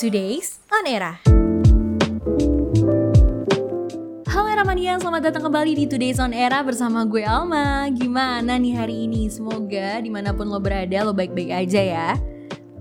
Today's On Era. Halo Eramania, selamat datang kembali di Today's On Era bersama gue Alma Gimana nih hari ini? Semoga di mana pun lo berada lo baik-baik aja ya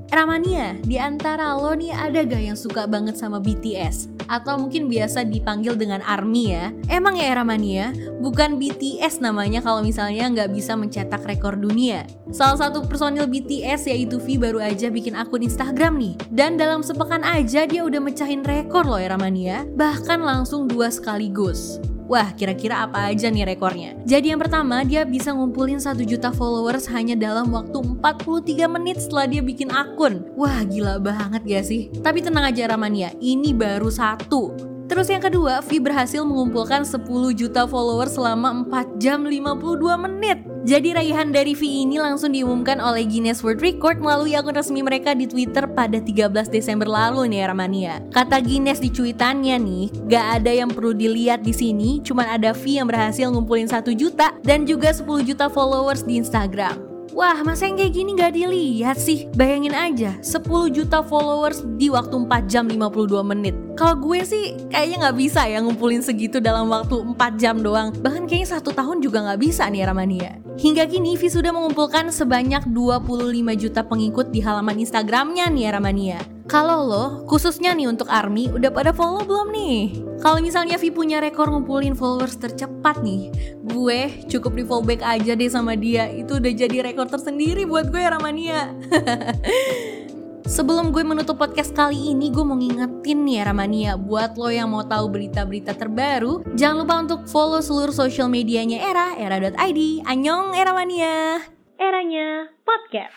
Eramania, di antara lo nih ada gak yang suka banget sama BTS? Atau mungkin biasa dipanggil dengan ARMY ya? Emang ya Eramania, bukan BTS namanya kalau misalnya nggak bisa mencetak rekor dunia. Salah satu personil BTS yaitu V baru aja bikin akun Instagram nih. Dan dalam sepekan aja dia udah mecahin rekor loh Eramania, bahkan langsung dua sekaligus. Wah, kira-kira apa aja nih rekornya? Jadi yang pertama, dia bisa ngumpulin 1 juta followers hanya dalam waktu 43 menit setelah dia bikin akun. Wah, gila banget gak sih? Tapi tenang aja Ramania, ini baru satu. Terus yang kedua, V berhasil mengumpulkan 10 juta followers selama 4 jam 52 menit. Jadi raihan dari V ini langsung diumumkan oleh Guinness World Record melalui akun resmi mereka di Twitter pada 13 Desember lalu nih Ramania. Kata Guinness di cuitannya nih, gak ada yang perlu dilihat di sini, cuman ada V yang berhasil ngumpulin 1 juta dan juga 10 juta followers di Instagram. Wah, masa yang kayak gini gak dilihat sih? Bayangin aja, 10 juta followers di waktu 4 jam 52 menit. Kalau gue sih kayaknya nggak bisa ya ngumpulin segitu dalam waktu 4 jam doang. Bahkan kayaknya satu tahun juga nggak bisa nih Ramania. Hingga kini V sudah mengumpulkan sebanyak 25 juta pengikut di halaman Instagramnya nih Ramania. Kalau lo, khususnya nih untuk ARMY, udah pada follow belum nih? Kalau misalnya Vi punya rekor ngumpulin followers tercepat nih, gue cukup di fallback aja deh sama dia. Itu udah jadi rekor tersendiri buat gue Ramania. Sebelum gue menutup podcast kali ini, gue mau ngingetin nih ya buat lo yang mau tahu berita-berita terbaru, jangan lupa untuk follow seluruh social medianya Era, era.id. Annyeong Eramania. Eranya podcast.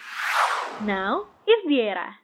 Now is the era.